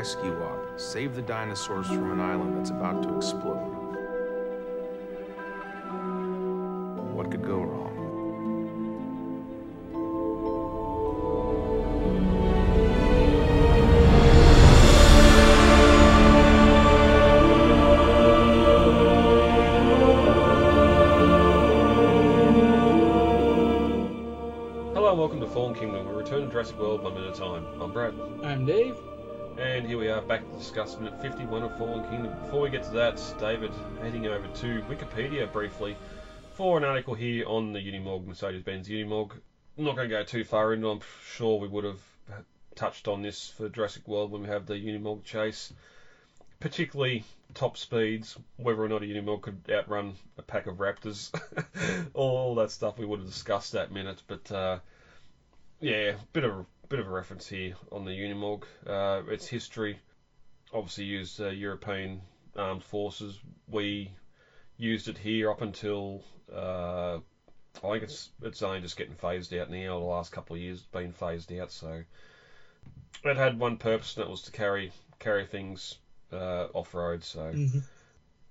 rescue Op, save the dinosaurs from an island that's about to explode. What could go wrong? Hello and welcome to Fallen Kingdom. We return to Jurassic World one minute at a time. I'm Brad. I'm Dave. And here we are back to discuss minute 51 of Fallen Kingdom. Before we get to that, David, heading over to Wikipedia briefly for an article here on the Unimog, Mercedes-Benz Unimog. I'm not going to go too far into I'm sure we would have touched on this for Jurassic World when we have the Unimog chase. Particularly top speeds, whether or not a Unimog could outrun a pack of Raptors. all that stuff we would have discussed that minute, but uh, yeah, a bit of bit of a reference here on the Unimog. Uh, its history obviously used uh, European armed forces. We used it here up until uh, I think it's it's only just getting phased out now. The last couple of years it's been phased out, so it had one purpose, and that was to carry carry things uh, off road. So Mhm.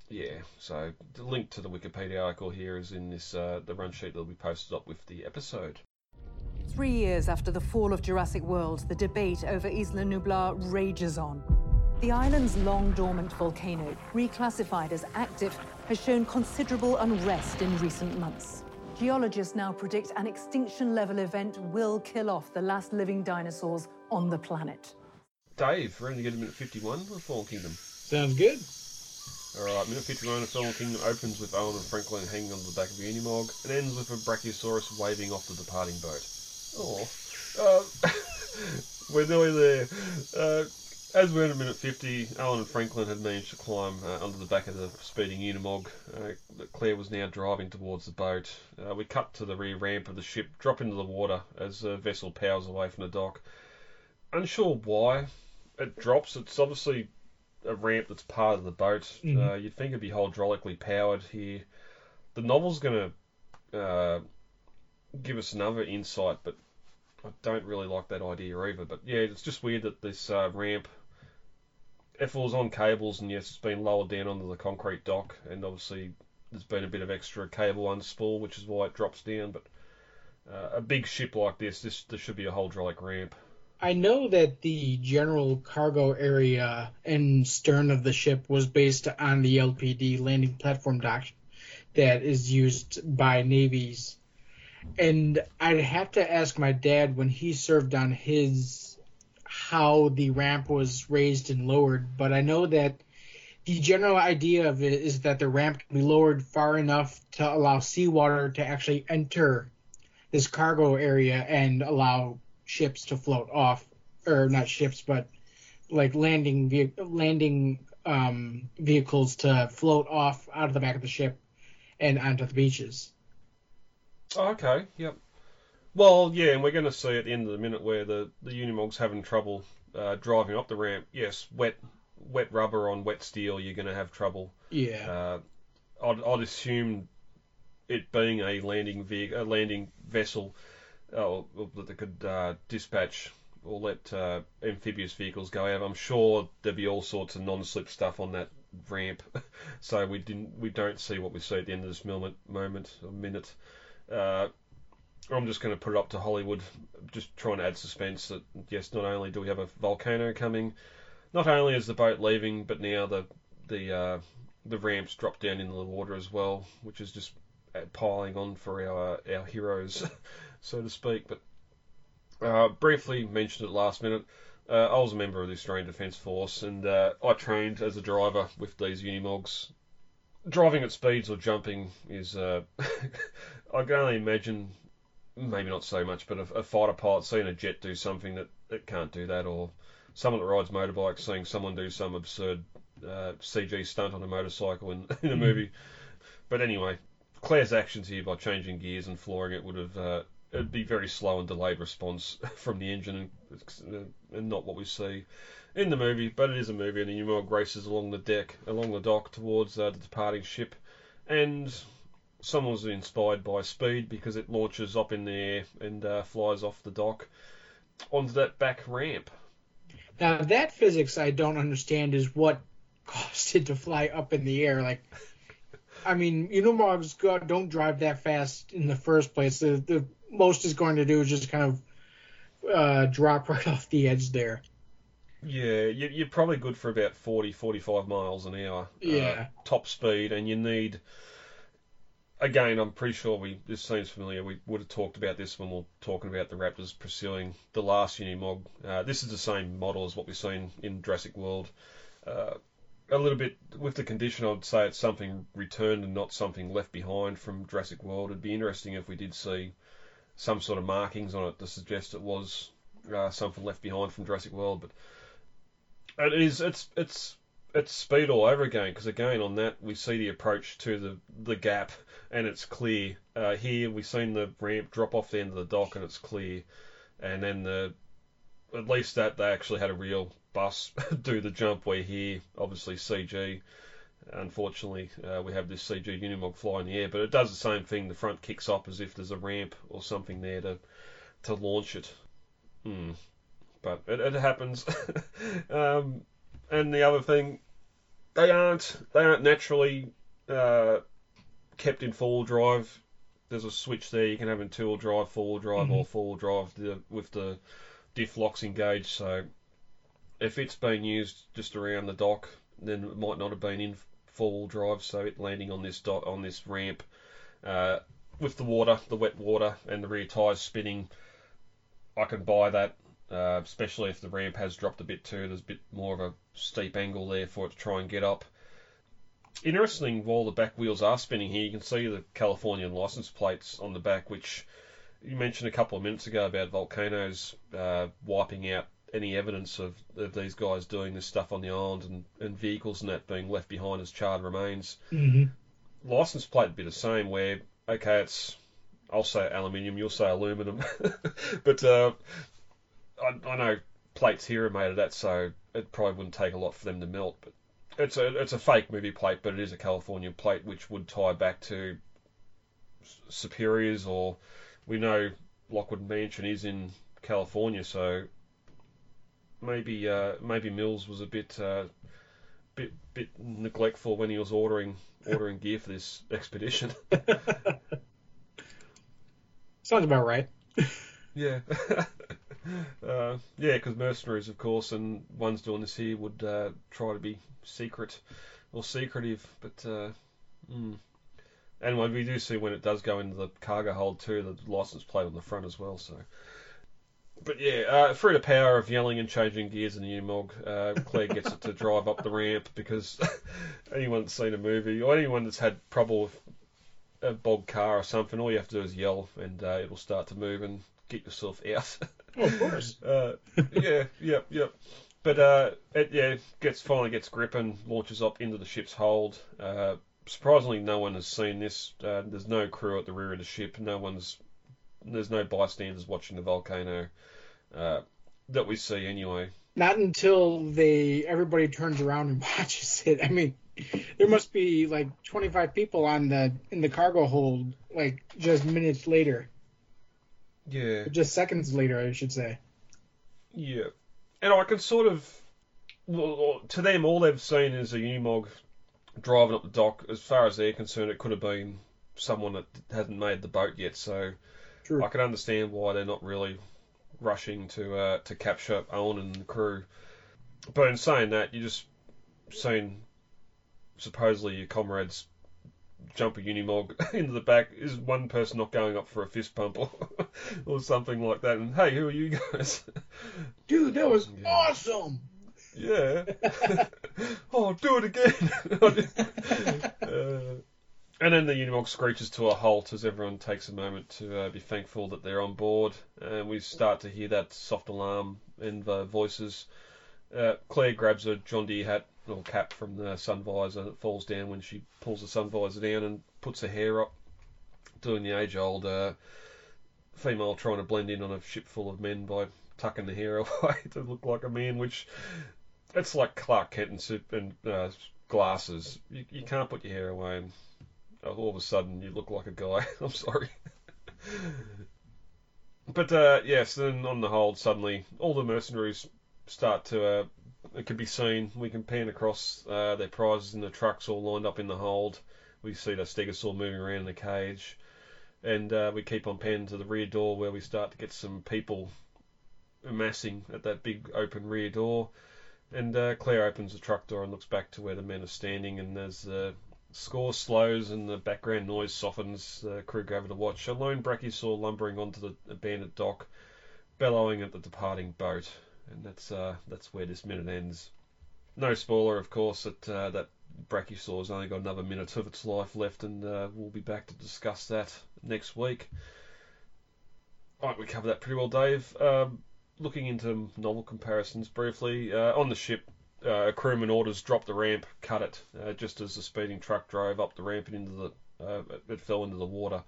yeah, so the link to the Wikipedia article here is in this uh, the run sheet that'll be posted up with the episode. Three years after the fall of Jurassic World, the debate over Isla Nublar rages on. The island's long dormant volcano, reclassified as active, has shown considerable unrest in recent months. Geologists now predict an extinction level event will kill off the last living dinosaurs on the planet. Dave, we're going to get a minute 51 of Fallen Kingdom. Sounds good. Alright, minute 51 of Fallen Kingdom opens with Owen and Franklin hanging on the back of the Unimog and ends with a Brachiosaurus waving off the departing boat. Oh, uh, we're nearly there. Uh, as we're in a minute 50, Alan and Franklin had managed to climb uh, under the back of the speeding Unimog. Uh, Claire was now driving towards the boat. Uh, we cut to the rear ramp of the ship, drop into the water as the vessel powers away from the dock. Unsure why it drops. It's obviously a ramp that's part of the boat. Mhm. Uh, you'd think it'd be hydraulically powered here. The novel's going to uh, give us another insight, but I don't really like that idea either. But yeah, it's just weird that this uh, ramp, if it was on cables, and yes, it's been lowered down onto the concrete dock, and obviously there's been a bit of extra cable unspool, which is why it drops down. But uh, a big ship like this, this there should be a hydraulic ramp. I know that the general cargo area and stern of the ship was based on the LPD landing platform dock that is used by navies. And I'd have to ask my dad when he served on his how the ramp was raised and lowered, but I know that the general idea of it is that the ramp can be lowered far enough to allow seawater to actually enter this cargo area and allow ships to float off, or not ships, but like landing ve- landing um, vehicles to float off out of the back of the ship and onto the beaches. Oh, okay, yep. Well, yeah, and we're going to see at the end of the minute where the the Unimog's having trouble uh, driving up the ramp. Yes, wet wet rubber on wet steel, you're going to have trouble. Yeah. Uh, I'd, I'd assume it being a landing vehicle, a landing vessel, uh, that they could uh, dispatch or let uh, amphibious vehicles go out. I'm sure there'd be all sorts of non-slip stuff on that ramp, so we didn't, we don't see what we see at the end of this moment, moment or minute. Uh, I'm just going to put it up to Hollywood, just trying to add suspense that yes, not only do we have a volcano coming, not only is the boat leaving, but now the the uh, the ramps drop down into the water as well, which is just uh, piling on for our our heroes, so to speak. But uh, briefly mentioned it last minute. Uh, I was a member of the Australian Defence Force, and uh, I trained as a driver with these Unimogs. Driving at speeds or jumping is, uh, I can only imagine, maybe not so much, but a, a fighter pilot seeing a jet do something that it can't do that, or someone that rides motorbikes seeing someone do some absurd uh, CG stunt on a motorcycle in, in a Mhm. movie. But anyway, Claire's actions here by changing gears and flooring it would have uh, it'd be very slow and delayed response from the engine and, and not what we see in the movie. But it is a movie, and the Unimog races along the deck, along the dock towards uh, the departing ship, and someone was inspired by speed because it launches up in the air and uh, flies off the dock onto that back ramp. Now that physics I don't understand is what caused it to fly up in the air. Like, I mean, Unimogs don't drive that fast in the first place. The, the most is going to do is just kind of uh, drop right off the edge there. Yeah, you, you're probably good for about 40, 45 miles an hour. Yeah. Uh, top speed, and you need. Again, I'm pretty sure we this seems familiar. We would have talked about this when we are talking about the Raptors pursuing the last Unimog. Uh, this is the same model as what we've seen in Jurassic World. Uh, a little bit with the condition, I'd say it's something returned and not something left behind from Jurassic World. It'd be interesting if we did see some sort of markings on it to suggest it was uh, something left behind from Jurassic World. But it is it's it's it's speed all over again because again on that we see the approach to the the gap and it's clear. Uh, here we've seen the ramp drop off the end of the dock and it's clear, and then the at least that they actually had a real bus do the jump. Where here obviously CG. Unfortunately, uh, we have this CG Unimog fly in the air, but it does the same thing. The front kicks up as if there's a ramp or something there to to launch it. Hmm. But it, it happens. um, and the other thing, they aren't they aren't naturally uh, kept in four wheel drive. There's a switch there. You can have in two wheel drive, four wheel drive, Mhm. or four wheel drive the, with the diff locks engaged. So if it's been used just around the dock, then it might not have been in four wheel drive. So it landing on this dot on this ramp uh, with the water, the wet water, and the rear tyres spinning, I can buy that. Uh, especially if the ramp has dropped a bit too, there's a bit more of a steep angle there for it to try and get up. Interesting, while the back wheels are spinning here, you can see the Californian license plates on the back, which you mentioned a couple of minutes ago about volcanoes uh, wiping out any evidence of, of these guys doing this stuff on the island and, and vehicles and that being left behind as charred remains. Mm-hmm. License plate would be the same, where, okay, it's, I'll say aluminium, you'll say aluminum, but uh, I, I know plates here are made of that, so it probably wouldn't take a lot for them to melt. But it's a it's a fake movie plate, but it is a California plate which would tie back to Superiors, or we know Lockwood Mansion is in California, so maybe uh, maybe Mills was a bit uh, bit bit neglectful when he was ordering ordering gear for this expedition. Sounds about right. Yeah. uh, yeah, because mercenaries, of course, and ones doing this here would uh, try to be secret or secretive, but. Uh, mm. And we do see when it does go into the cargo hold too, the license plate on the front as well. So, but yeah, uh, through the power of yelling and changing gears in the Unimog, uh, Claire gets it to drive up the ramp because anyone that's seen a movie or anyone that's had trouble with a bog car or something, all you have to do is yell and uh, it'll start to move and get yourself out. Oh, of course. uh, yeah, yep, yep. But uh, it yeah gets finally gets grip and launches up into the ship's hold. Uh, surprisingly, no one has seen this. Uh, there's no crew at the rear of the ship. No one's there's no bystanders watching the volcano uh, that we see anyway. Not until they everybody turns around and watches it. I mean, there must be like 25 people on the in the cargo hold, like just minutes later, Yeah, just seconds later, I should say. yeah. And I can sort of to them all they've seen is a Unimog driving up the dock. As far as they're concerned, it could have been someone that hasn't made the boat yet. So. True. I can understand why they're not really rushing to uh, to capture Owen and the crew. But in saying that, you just seen supposedly your comrades jump a Unimog into the back. Is one person not going up for a fist pump or, or something like that? And hey, who are you guys? Dude, that was Yeah. awesome. yeah. oh, do it again. uh, and then the Unimog screeches to a halt as everyone takes a moment to uh, be thankful that they're on board. And we start to hear that soft alarm in the voices. Uh, Claire grabs a John Deere hat or cap from the sun visor that falls down when she pulls the sun visor down and puts her hair up, doing the age old uh, female trying to blend in on a ship full of men by tucking the hair away to look like a man, which it's like Clark Kent and, sup- and uh, glasses. You, you can't put your hair away and all of a sudden you look like a guy. I'm sorry. but uh, yes, then on the hold, suddenly all the mercenaries start to uh, it could be seen. We can pan across uh, their prizes in the trucks all lined up in the hold. We see the stegosaur moving around in the cage, and uh, we keep on panning to the rear door where we start to get some people amassing at that big open rear door. And uh, Claire opens the truck door and looks back to where the men are standing, and as the score slows and the background noise softens, the crew go over to watch a lone brachiosaur lumbering onto the abandoned dock, bellowing at the departing boat. And that's uh, that's where this minute ends. No spoiler, of course, that uh, that brachiosaur's only got another minute of its life left, and uh, we'll be back to discuss that next week. All right, we covered that pretty well, Dave. Um, looking into novel comparisons briefly, uh, on the ship, uh, a crewman orders drop the ramp, cut it, uh, just as the speeding truck drove up the ramp and into the, it fell into the water.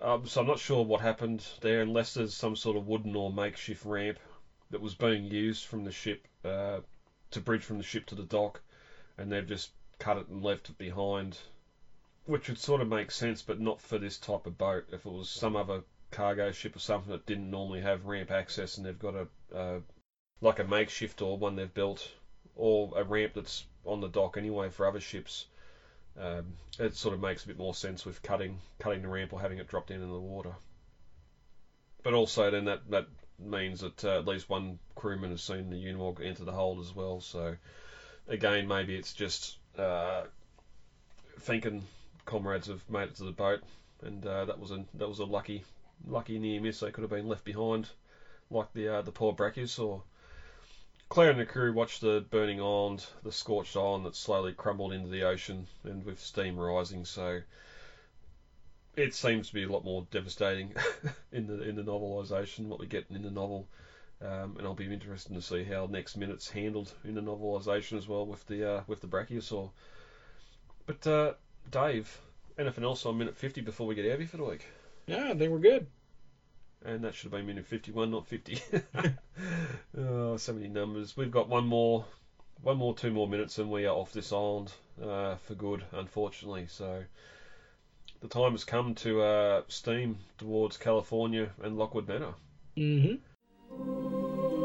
Um, so I'm not sure what happened there, unless there's some sort of wooden or makeshift ramp that was being used from the ship uh, to bridge from the ship to the dock, and they've just cut it and left it behind, which would sort of make sense, but not for this type of boat. If it was some other cargo ship or something that didn't normally have ramp access and they've got a uh, like a makeshift or one they've built or a ramp that's on the dock anyway for other ships. Um, it sort of makes a bit more sense with cutting cutting the ramp or having it dropped down into the water. But also then that, that means that uh, at least one crewman has seen the Unimog enter the hold as well. So again, maybe it's just uh, thinking comrades have made it to the boat, and uh, that was a that was a lucky lucky near miss. They could have been left behind, like the uh, the poor brachiosaur. Claire and the crew watched the burning island, the scorched island that slowly crumbled into the ocean, and with steam rising. So it seems to be a lot more devastating in the in the novelisation, what we get in the novel. Um, and I'll be interested to see how next minute's handled in the novelisation as well with the uh, with the brachiosaur. But uh, Dave, anything else on minute 50 before we get out of here for the week? Yeah, I think we're good. And that should have been minute 51, not 50. oh, so many numbers. We've got one more, one more, two more minutes, and we are off this island uh, for good, unfortunately. So the time has come to uh, steam towards California and Lockwood Manor. Mm-hmm.